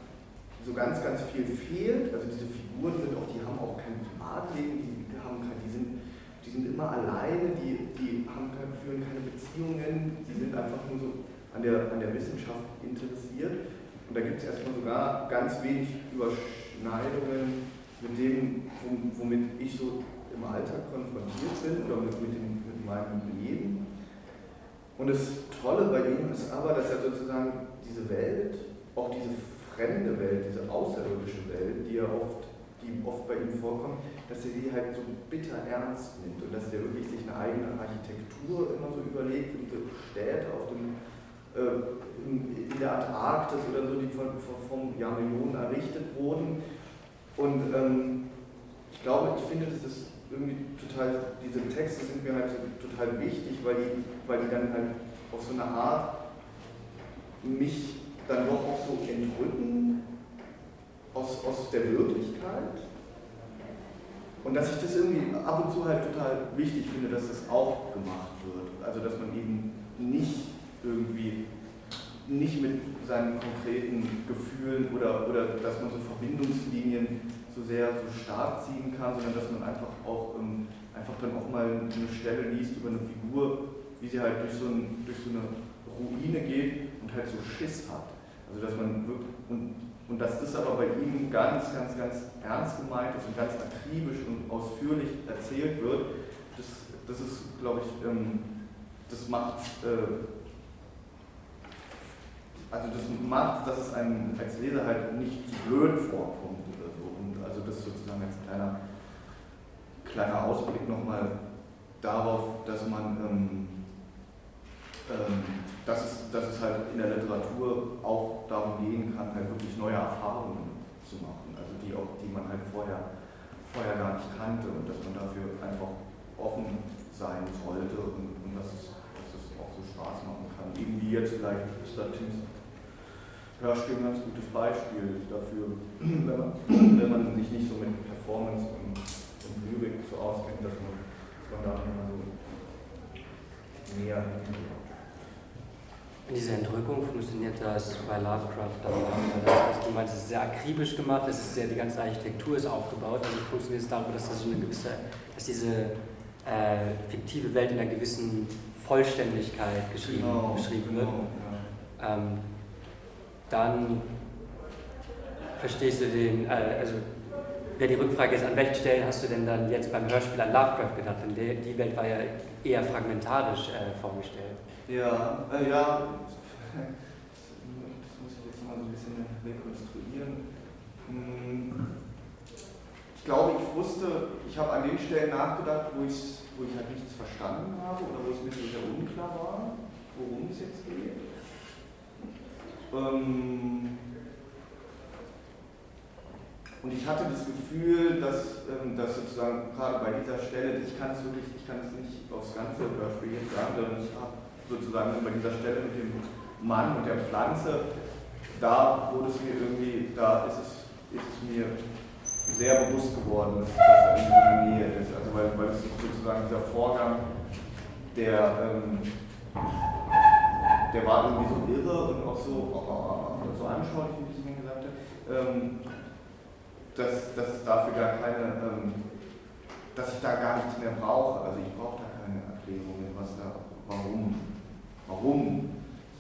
so ganz, ganz viel fehlt. Also diese Figuren sind auch, die haben auch kein Privatleben, die, haben kein, die, sind, die sind immer alleine, die, die haben führen keine Beziehungen, die sind einfach nur so an der, an der Wissenschaft interessiert. Und da gibt es erstmal sogar ganz wenig Überschneidungen mit dem, womit ich so im Alltag konfrontiert bin oder mit, mit, dem, mit meinem Leben. Und das Tolle bei ihm ist aber, dass er sozusagen diese Welt, auch diese fremde Welt, diese außerirdische Welt, die er oft, die oft bei ihm vorkommt, dass er die halt so bitter ernst nimmt und dass er wirklich sich eine eigene Architektur immer so überlegt, diese Städte auf dem äh, in der Antarktis oder so, die von, von, ja, Millionen errichtet wurden. Und ähm, ich glaube, ich finde, das ist irgendwie total, diese Texte sind mir halt so total wichtig, weil die, weil die dann halt auf so eine Art mich dann doch auch so entrücken aus, aus der Wirklichkeit. Und dass ich das irgendwie ab und zu halt total wichtig finde, dass das auch gemacht wird. Also dass man eben nicht irgendwie nicht mit seinen konkreten Gefühlen oder, oder dass man so Verbindungslinien so sehr so stark ziehen kann, sondern dass man einfach auch ähm, einfach dann auch mal eine Stelle liest über eine Figur, wie sie halt durch so, ein, durch so eine Ruine geht und halt so Schiss hat. Also dass man wirklich, und, und dass das aber bei ihm ganz, ganz, ganz ernst gemeint ist und ganz akribisch und ausführlich erzählt wird, das, das ist, glaube ich, ähm, das macht äh, also das macht, dass es einem als Leser halt nicht zu blöd vorkommt oder so. Und also das ist sozusagen als kleiner, kleiner Ausblick nochmal darauf, dass man, ähm, dass, es, dass es halt in der Literatur auch darum gehen kann, halt wirklich neue Erfahrungen zu machen, also die auch, die man halt vorher, vorher gar nicht kannte und dass man dafür einfach offen sein sollte und, und dass, es, dass es auch so Spaß machen kann. Eben wie jetzt vielleicht Statins Hörspiel ein ganz gutes Beispiel dafür, wenn man, wenn man sich nicht so mit Performance und, und Lyrik so auskennt, dass man, dass man da immer so mehr in dieser Entrückung funktioniert das bei Lovecraft dann auch. Das, du meinst, es ist sehr akribisch gemacht, es ist sehr, die ganze Architektur ist aufgebaut. Also funktioniert es darüber, dass das so eine gewisse, dass diese äh, fiktive Welt in einer gewissen Vollständigkeit geschrieben, genau, beschrieben genau, wird. Ja. Ähm, dann verstehst du den, äh, also wäre die Rückfrage ist, an welchen Stellen hast du denn dann jetzt beim Hörspiel an Lovecraft gedacht? Denn die, Welt war ja eher fragmentarisch äh, vorgestellt. Ja, äh, ja, das muss ich jetzt mal so ein bisschen rekonstruieren. Hm, Ich glaube, ich wusste, ich habe an den Stellen nachgedacht, wo ich, wo ich halt nichts verstanden habe oder wo es mir sehr unklar war, worum es jetzt geht. Ähm, und ich hatte das Gefühl, dass, ähm, dass sozusagen gerade bei dieser Stelle, ich kann es wirklich, ich kann es nicht aufs ganze Hörspiel jetzt sagen, sondern ich habe sozusagen bei dieser Stelle mit dem Mann und der Pflanze, da wurde es mir irgendwie, da ist es, ist es mir sehr bewusst geworden, dass das so eine Nähe ist. Also weil, weil es sozusagen dieser Vorgang, der, ähm, der war irgendwie so irre und auch so, auch, so anschaulich, wie ich es mir gesagt habe. Ähm, dass, dass es dafür gar keine, ähm, dass ich da gar nichts mehr brauche. Also ich brauche da keine Erklärungen, was da, warum, warum.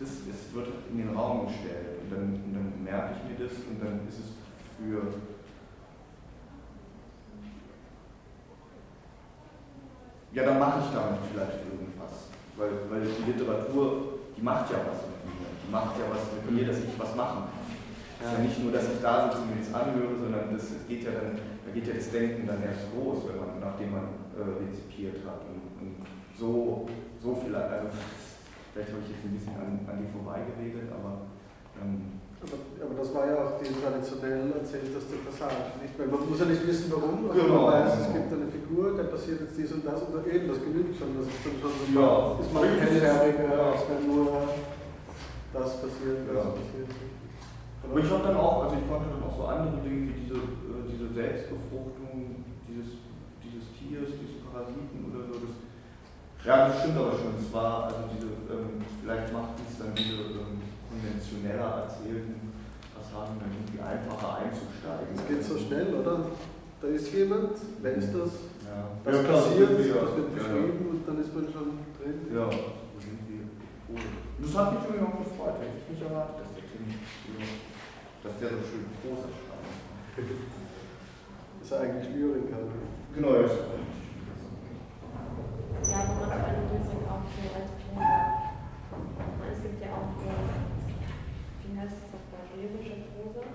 Es, ist, es wird in den Raum gestellt und dann, und dann merke ich mir das und dann ist es für ja, dann mache ich damit vielleicht irgendwas. Weil, weil die Literatur, die macht ja was mit mir. Die macht ja was mit mir, dass ich was machen kann. Es ist ja nicht nur, dass ich da sitze und mir das anhöre, sondern das, geht ja dann, da geht ja das Denken dann erst los, wenn man, nachdem man äh, rezipiert hat. Und, und, so, so vielleicht, also vielleicht habe ich jetzt ein bisschen an, an die vorbeigeredet, aber, ähm, aber, aber das war ja auch die traditionell erzählteste Passage, nicht? Weil man muss ja nicht wissen, warum, aber Genau. man weiß, es gibt eine Figur, der passiert jetzt dies und das und eben, das genügt schon. Das ist dann schon so, Ja. ist man hellhöriger, Ja. als wenn nur das passiert, das Ja. passiert. Aber ich habe dann auch, also ich konnte dann auch so andere Dinge wie diese, äh, diese Selbstbefruchtung dieses, dieses Tiers, diese Parasiten oder so, das, ja, das stimmt aber schon. Es war, also diese, ähm, vielleicht macht es dann diese ähm, konventioneller erzählten Passagen dann irgendwie einfacher einzusteigen. Es geht so schnell, oder? Da ist jemand, wer ist das? Ja. Was Ja, passiert, ja. das wird Ja, beschrieben und dann ist man schon drin. Ja, irgendwie. cool. Das hat mich irgendwie auch gefreut. Hätte ich nicht erwartet, dass der Tim, dass der so schön groß schreibt. Ist ja eigentlich Lyriker. Genau, ja. Ja, wo man eine Lösung auch so als Prosa. Es gibt ja auch, wie heißt das auf Deutsch, lyrische Prosa?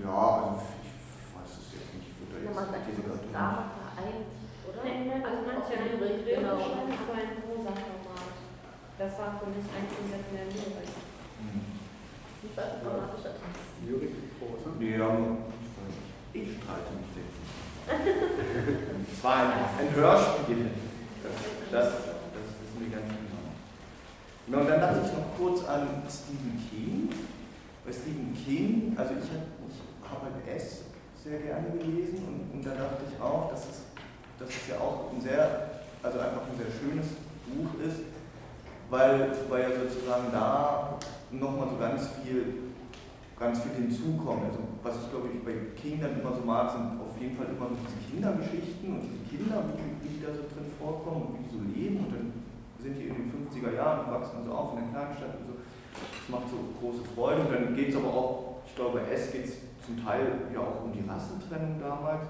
Ja, also ich weiß es jetzt nicht. Ich würde Ja, man jetzt sagt, diese ist Gattung. Drama vereint, oder? Nein, nein, also manche ein Lyrik, Lyrik, genau. aber ein Prosa-Format. Das war für mich eigentlich das mehr Lyrik. Wie war das dramatischer Text? Lyrik, Prosa. Ja, ich streite mich jetzt nicht. Es war ein, ein Hörspiel. Das, das, das wissen wir ganz genau. Und dann dachte ich noch kurz an Stephen King. Bei Stephen King, also ich habe ich hab halt S sehr gerne gelesen und, und da dachte ich auch, dass es, dass es ja auch ein sehr, also einfach ein sehr schönes Buch ist, weil, weil ja sozusagen da nochmal so ganz viel ganz viel hinzukommt. Also was ich glaube ich bei Kindern immer so mag, sind auf jeden Fall immer so diese Kindergeschichten und diese Kinder, wie, die da so drin vorkommen und wie die so leben und dann sind die in den 50er Jahren und wachsen so auf in der Kleinstadt und so. Das macht so große Freude und dann geht es aber auch, ich glaube, es geht zum Teil ja auch um die Rassentrennung damals.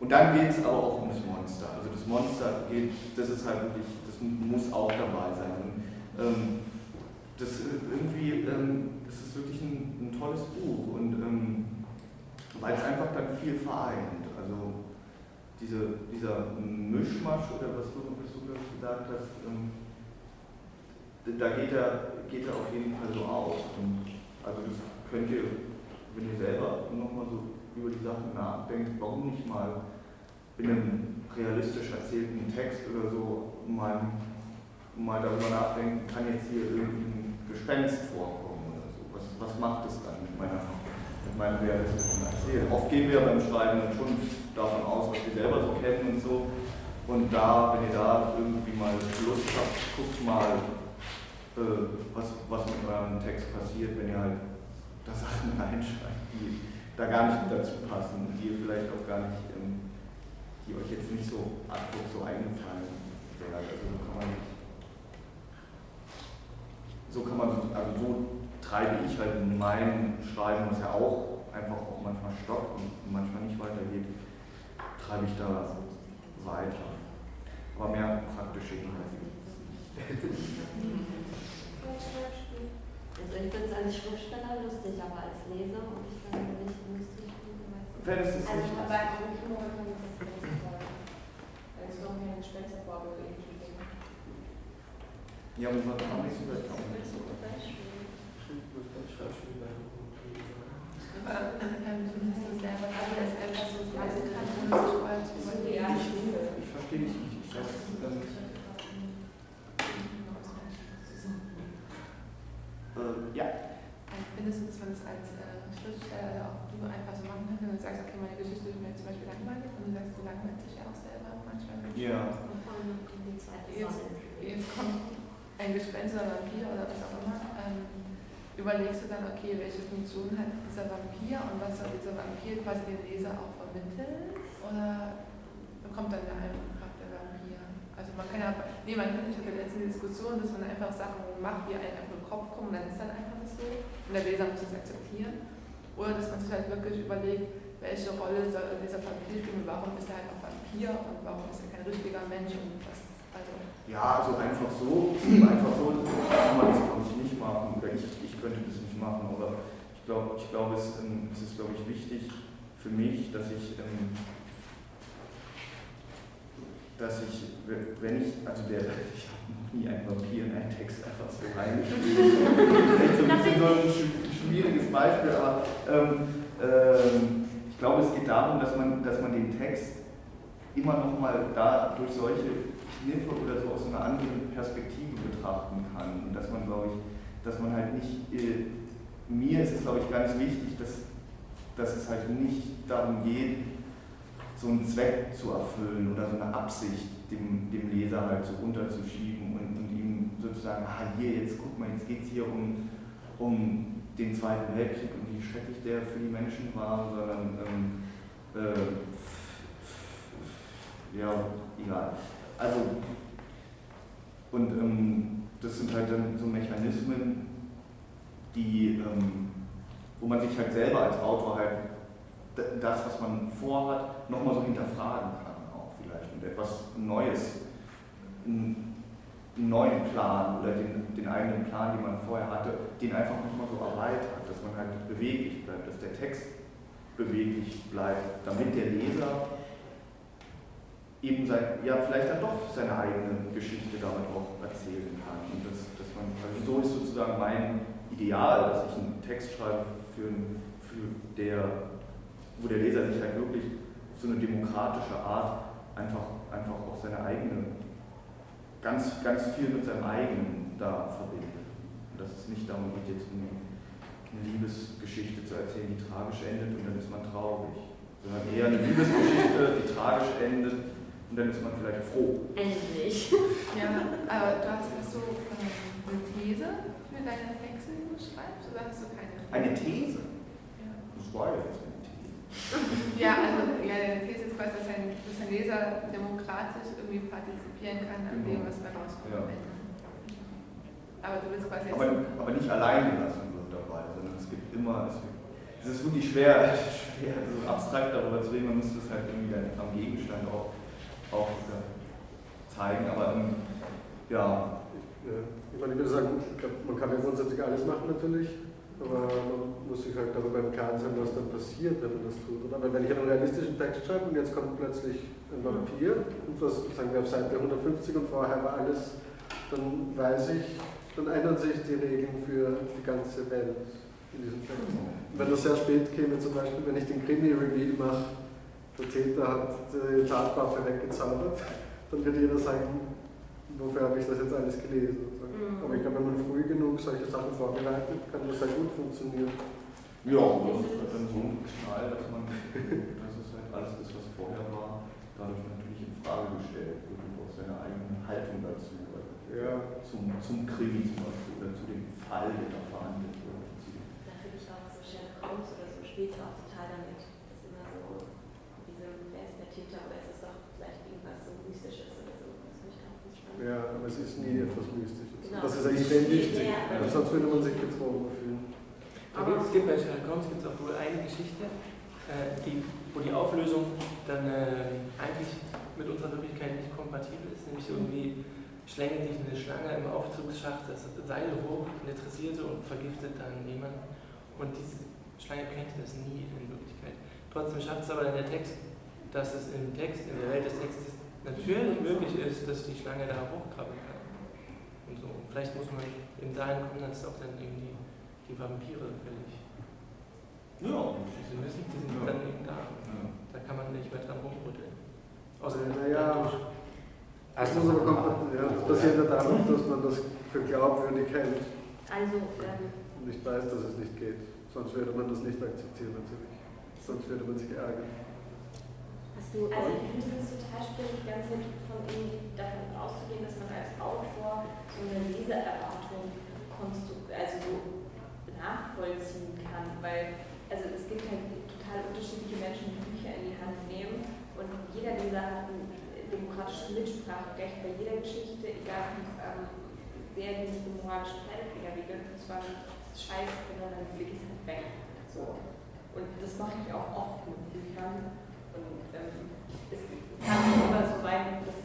Und dann geht es aber auch um das Monster. Also das Monster geht, das ist halt wirklich, das muss auch dabei sein. Und, ähm, das irgendwie, ähm, das ist wirklich ein, ein tolles Buch und ähm, weil es einfach dann viel vereint. Also diese, dieser Mischmasch oder was du, was du gesagt hast, ähm, da geht er, geht er auf jeden Fall so auf. Und also das könnt ihr, wenn ihr selber nochmal so über die Sachen nachdenkt, warum nicht mal in einem realistisch erzählten Text oder so mal, mal darüber nachdenken, kann jetzt hier irgendwie ein Gespenst vorkommen oder so. Was, was macht es dann mit meiner mit meinem realistischen Erzählen? Oft gehen wir beim Schreiben dann schon davon aus, was wir selber so kennen und so. Und da, wenn ihr da irgendwie mal Lust habt, guckt mal, äh, was, was mit eurem Text passiert, wenn ihr halt da Sachen reinschreibt, die da gar nicht dazu passen, die ihr vielleicht auch gar nicht, ähm, die euch jetzt nicht so ad hoc so eingefallen wären. Also so kann man nicht, so kann man, also so treibe ich halt mein Schreiben, was ja auch einfach auch manchmal stockt und manchmal nicht weitergeht, treibe ich da weiter. Aber mehr praktische Inhalte. Also ich finde es als Schriftsteller lustig, aber als Leser und ich dann nicht lustig. Fändest du es Also nicht? eigentlich nur, wenn man das wenn es noch Gespensterfarbe oder ähnliche Dinge. Ja, wir vielleicht auch nicht so. Aber ähm, findest du selber, dass man das einfach so lesen kann, ohne sich vorher zu überlegen? Ich verstehe dich nicht. Ich weiß, ähm, äh, ja. Findest du, dass man das als äh, Schriftsteller auch du einfach so machen kann, wenn du sagst, okay, meine Geschichte ist mir zum Beispiel langweilig und du sagst, du langweilst dich ja auch selber manchmal. Ja. Jetzt, jetzt kommt ein Gespenst oder Vampir oder was auch immer. Ähm, überlegst du dann, okay, welche Funktion hat dieser Vampir und was soll dieser Vampir quasi dem Leser auch vermitteln? Oder bekommt dann der einfach der Vampir? Also man kann ja, nee, man kann, ich hatte letzte Diskussion, dass man einfach Sachen macht, die einem einfach im Kopf kommen dann ist dann einfach das so. Und der Leser muss das akzeptieren. Oder dass man sich halt wirklich überlegt, welche Rolle soll dieser Vampir spielen warum ist er halt auch Vampir und warum ist er kein richtiger Mensch und was, also. Ja, also einfach so, einfach so kann man das glaube ich nicht machen. Oder ich, ich könnte das nicht machen, aber ich glaube, ich glaube, es, ähm, es ist glaube ich wichtig für mich, dass ich, ähm, dass ich, wenn ich, also der, ich habe noch nie einen Vampir in einen Text einfach so reingeschrieben. Vielleicht so ein bisschen so ein sch- schwieriges Beispiel, aber ähm, ähm, ich glaube, es geht darum, dass man, dass man den Text immer noch mal da durch solche Kniffe oder so aus einer anderen Perspektive betrachten kann. Und dass man, glaube ich, dass man halt nicht, äh, mir ist es, glaube ich, ganz wichtig, dass, dass es halt nicht darum geht, so einen Zweck zu erfüllen oder so eine Absicht dem, dem Leser halt so runterzuschieben und, und ihm sozusagen, ah hier, jetzt guck mal, jetzt geht es hier um, um den Zweiten Weltkrieg und wie schrecklich der für die Menschen war, sondern ähm, äh, ja, egal. Also, und ähm, das sind halt dann so Mechanismen, die, ähm, wo man sich halt selber als Autor halt das, was man vorhat, nochmal so hinterfragen kann auch vielleicht und etwas Neues, einen neuen Plan oder den, den eigenen Plan, den man vorher hatte, den einfach nochmal so erweitert, dass man halt beweglich bleibt, dass der Text beweglich bleibt, damit der Leser eben sein, ja, vielleicht dann doch seine eigene Geschichte damit auch erzählen kann. Und das, dass man, also so ist sozusagen mein Ideal, dass ich einen Text schreibe, für, für der, wo der Leser sich halt wirklich auf so eine demokratische Art einfach, einfach auch seine eigene, ganz, ganz viel mit seinem eigenen da verbindet. Und dass es nicht darum geht, jetzt eine, eine Liebesgeschichte zu erzählen, die tragisch endet und dann ist man traurig. Sondern eher eine Liebesgeschichte, die tragisch endet und dann ist man vielleicht froh. Endlich. Ja, aber du hast, hast du eine These für deine Texte, die du schreibst, oder hast du keine? Eine These? Ja. Das war ja jetzt eine These. Ja, also ja, deine These ist quasi, dass ein, dass ein Leser demokratisch irgendwie partizipieren kann an dem, was bei rauskommt. Ja. Aber du willst quasi jetzt. Aber, aber nicht allein gelassen wird dabei, sondern es gibt immer, es, gibt, es ist wirklich schwer, schwer so abstrakt darüber zu reden, man müsste es halt irgendwie dann am Gegenstand auch, auch zeigen, aber ähm, ja, Ja, ich meine, ich würde sagen, man kann ja grundsätzlich alles machen natürlich, aber man muss sich halt darüber im Klaren sein, was dann passiert, wenn man das tut. Aber wenn ich einen realistischen Text schreibe und jetzt kommt plötzlich ein Vampir und was sagen wir auf Seite 150 und vorher war alles, dann weiß ich, dann ändern sich die Regeln für die ganze Welt in diesem Text. Wenn das sehr spät käme, zum Beispiel, wenn ich den Krimi-Reveal mache, der Täter hat die Tatwaffe weggezaubert, dann wird jeder sagen, wofür habe ich das jetzt alles gelesen? Mhm. Aber ich glaube, wenn man früh genug solche Sachen vorbereitet, kann das sehr gut funktionieren. ja, das ist halt dann so ein Knall, dass man, dass es halt alles ist, was vorher war, dadurch natürlich in Frage gestellt wird und auch seine eigene Haltung dazu. Ja. Zum, zum Krimi zum Beispiel oder zu dem Fall, der da verhandelt wird. Da finde ich auch so Sherlock Holmes oder so spielt auch total damit. Das ist immer so, diese, Täter oder ist es doch vielleicht irgendwas so Mystisches oder so. Das finde ich auch ganz spannend. Ja, aber es ist nie etwas Mystisches. Genau. Das ist extrem wichtig, Ja. sonst würde man sich betrogen fühlen. Gibt, es gibt bei Sherlock Holmes gibt's auch wohl eine Geschichte, äh, die, wo die Auflösung dann äh, eigentlich mit unserer Wirklichkeit nicht kompatibel ist. Nämlich irgendwie schlängelt sich eine Schlange im Aufzugsschacht das Seil hoch, elektrisiert und vergiftet dann jemanden. Und diese Schlange kennt das nie in Wirklichkeit. Trotzdem schafft es aber dann der Text, dass es im Text, in der Welt des Textes natürlich möglich ist, dass die Schlange da hochkrabbeln kann. Und so. Vielleicht muss man eben dahin kommen, dass auch dann eben die, die Vampire völlig. Ja. Die müssen, die sind dann eben da. Da kann man nicht mehr dran rumrütteln. Außer Naja, dadurch. das, muss aber kommt, ja, das basiert ja darauf, dass man das für glaubwürdig hält Also, ähm, und nicht weiß, dass es nicht geht. Sonst würde man das nicht akzeptieren natürlich. Sonst würde man sich ärgern. Hast du, also ich finde es total schwierig, Zeit von irgendwie davon auszugehen, dass man als Autor so eine Leseerwartung also so nachvollziehen kann, weil also es gibt halt total unterschiedliche Menschen, die Bücher in die Hand nehmen und jeder Leser hat ein demokratisches Mitspracherecht bei jeder Geschichte, egal wie ähm, sehr die den moralischen Pfeilefinger wiegelt, und zwar scheiße, sondern dann leg ich es halt weg. So. Und das mache ich auch oft mit Büchern. Und ähm, es kann nicht immer so sein, dass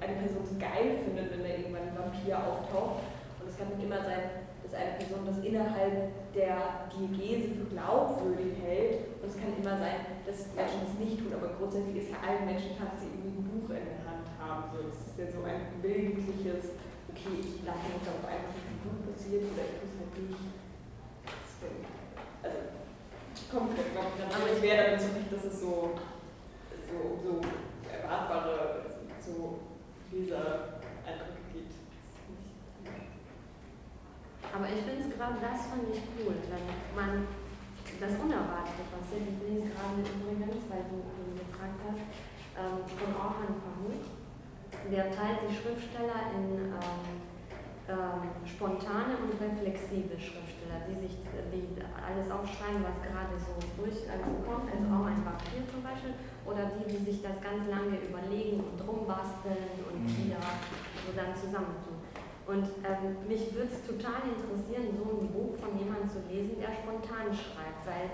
eine Person es geil findet, wenn da irgendwann ein Vampir auftaucht. Und es kann nicht immer sein, dass eine Person das innerhalb der Diegese für glaubwürdig hält. Und es kann immer sein, dass Menschen das nicht tun. Aber grundsätzlich ist ja allen Menschen dass sie irgendwie ein Buch in der Hand haben. So, das ist ja so ein willentliches, okay, ich lasse jetzt auf einmal, was im Buch passiert oder ich es halt nicht. Also, kommt, ich, dann. Aber ich wäre damit nicht, dass es so so, so erwartbare so Leser-Eindrücke gibt. aber ich finde es gerade das fand ich cool, wenn man das Unerwartete passiert. Ich lese gerade übrigens, weil du ihn gefragt hast, ähm, von Orhan Pamuk. Der teilt die Schriftsteller in ähm, ähm, spontane und reflexive Schriftsteller, die sich die alles aufschreiben, was gerade so durchkommt, also auch ein Vampir zum Beispiel, oder die, die sich das ganz lange überlegen und rumbasteln und Mhm. wieder so dann zusammentun. Und ähm, mich würde es total interessieren, so ein Buch von jemandem zu lesen, der spontan schreibt, weil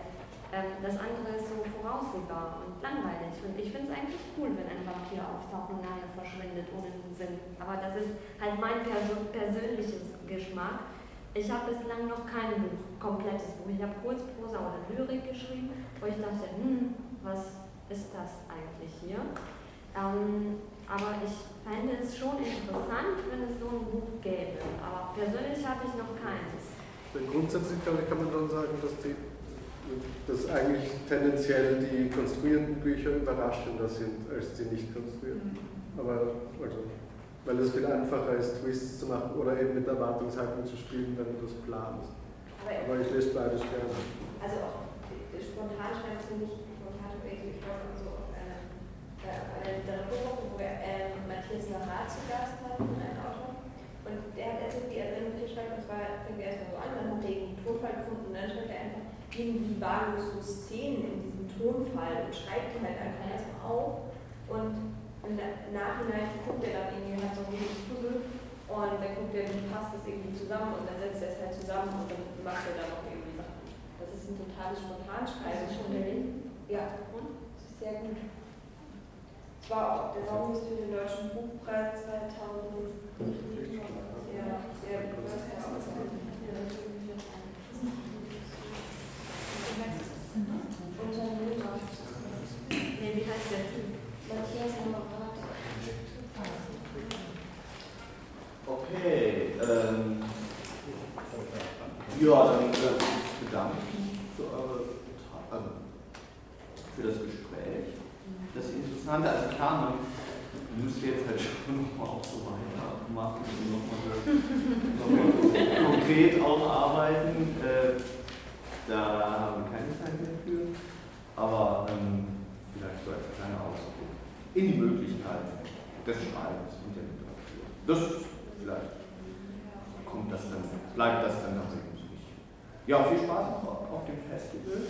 das andere ist so voraussehbar und langweilig. Und ich finde es eigentlich cool, wenn ein Vampir auftaucht und nachher verschwindet ohne Sinn. Aber das ist halt mein perso persönliches Geschmack. Ich habe bislang noch kein Buch, komplettes Buch. Ich habe Kurzprosa oder Lyrik geschrieben, wo ich dachte, hm, was ist das eigentlich hier? Ähm, aber ich fände es schon interessant, wenn es so ein Buch gäbe. Aber persönlich habe ich noch keins. Denn grundsätzlich, kann man schon sagen, dass, die, dass eigentlich tendenziell die konstruierten Bücher überraschender sind als die nicht konstruierten. Aber also, weil es viel einfacher ist, Twists zu machen oder eben mit Erwartungshaltung zu spielen, wenn du das planst. Aber, Aber ich lese beides gerne. also auch spontan schreiben finde ich, spontan ich glaube so auf eine, äh, auf eine Literaturwoche, wo er ähm, Matthias Larat zu Gast hat, ein Autor. Und der hat erzählt, wie er seine Bücher schreibt, und zwar fängt er erstmal so an, dann hat er einen Tonfall gefunden und dann schreibt er einfach irgendwie wahllos so Szenen in diesem Tonfall und schreibt die halt einfach erstmal auf. Und im Na- Nachhinein guckt er dann irgendwie, hat so ein riesiges Puzzle und dann guckt er, wie passt das irgendwie zusammen und dann setzt er es halt zusammen und dann macht er dann auch irgendwie Sachen. Das ist ein totales Spontanschreiben. schon gelesen? Ja, und? Das ist sehr gut. Es war auch der Songliste für den Deutschen Buchpreis 2000. Ja, sehr gut. Unternehmer. Nee, wie heißt der? Matthias Larat. Okay, ähm, ja, dann bedanke ich mich für, eure, also für das Gespräch. Das Interessante, also klar, man müsste jetzt halt schon nochmal auch so weitermachen und nochmal noch mal so konkret auch arbeiten. Äh, da haben wir keine Zeit mehr für. Aber ähm, vielleicht so als kleiner Ausdruck. in die Möglichkeit des Schreibens und der Literatur. Das vielleicht kommt das dann, bleibt das dann noch irgendwie. Ja, viel Spaß auf, auf dem Festival.